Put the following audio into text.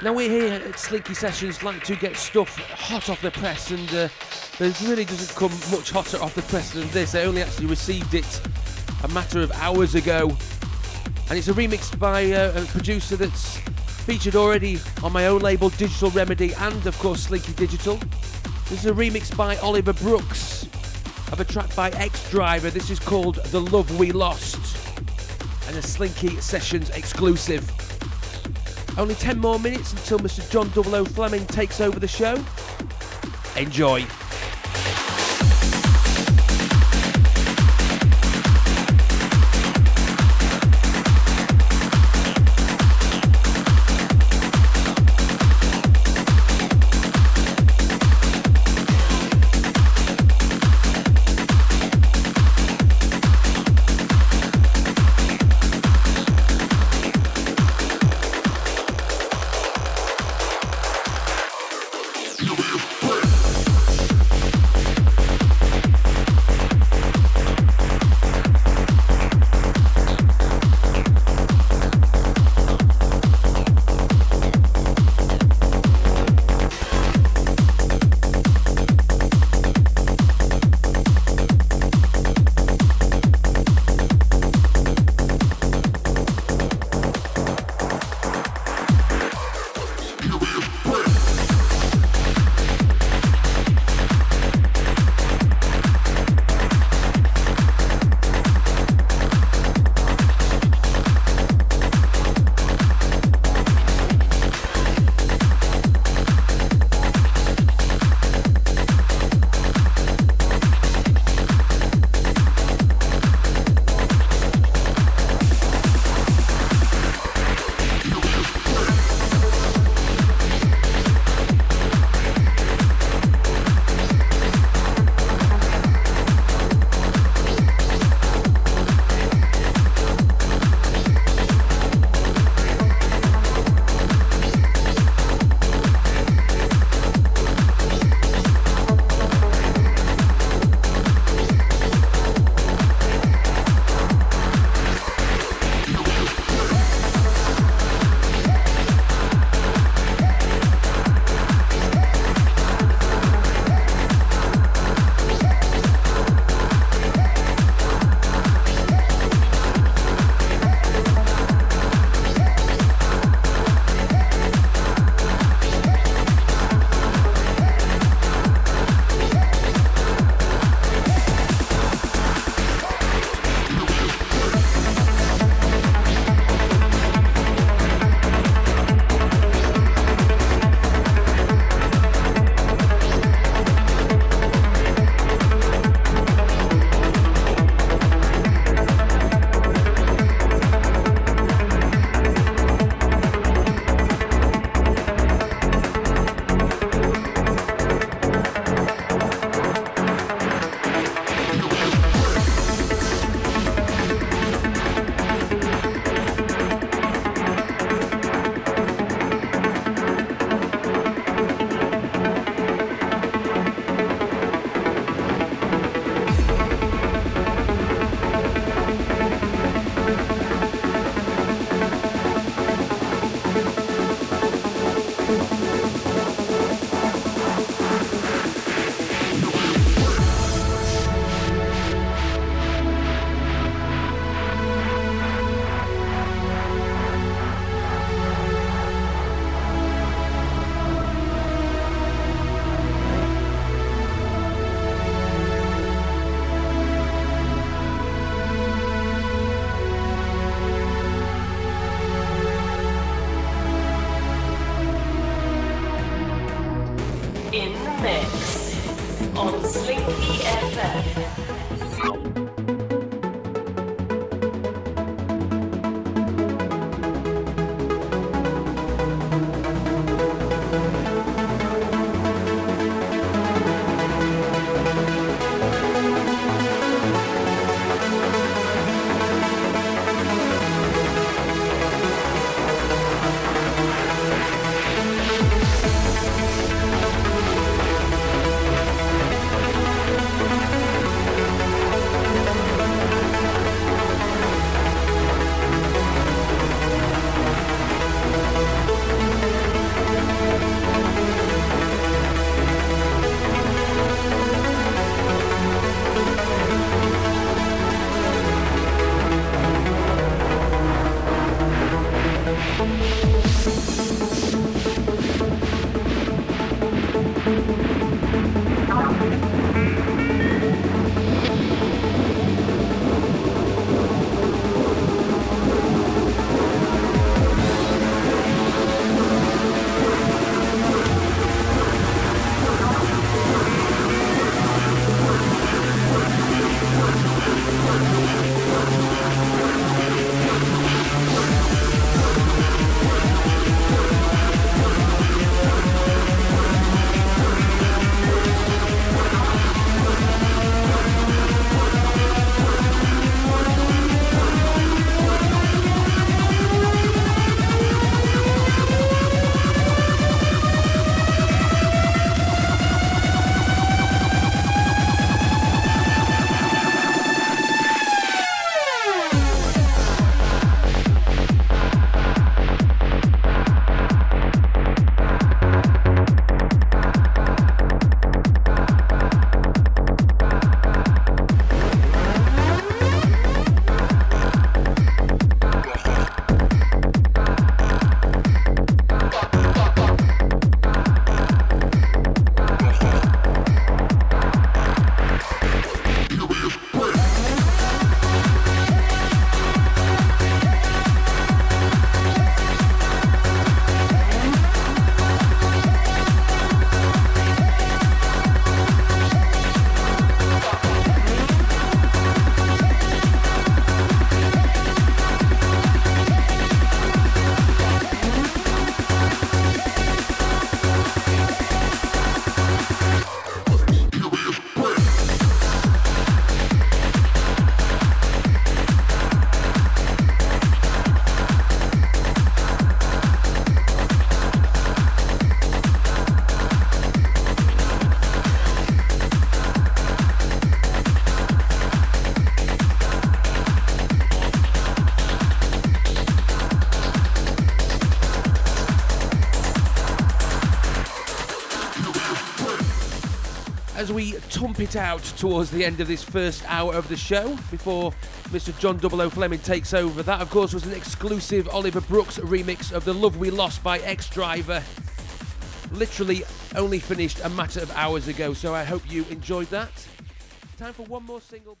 Now we're here at Slinky Sessions like to get stuff hot off the press, and uh, there really doesn't come much hotter off the press than this. I only actually received it a matter of hours ago, and it's a remix by uh, a producer that's featured already on my own label Digital Remedy and of course Slinky Digital. This is a remix by Oliver Brooks of a track by Ex-Driver. This is called The Love We Lost and a Slinky Sessions exclusive. Only 10 more minutes until Mr. John Double O Fleming takes over the show. Enjoy. on Slinky FM. As we tump it out towards the end of this first hour of the show before Mr. John Double O Fleming takes over. That, of course, was an exclusive Oliver Brooks remix of The Love We Lost by Ex-Driver. Literally only finished a matter of hours ago, so I hope you enjoyed that. Time for one more single.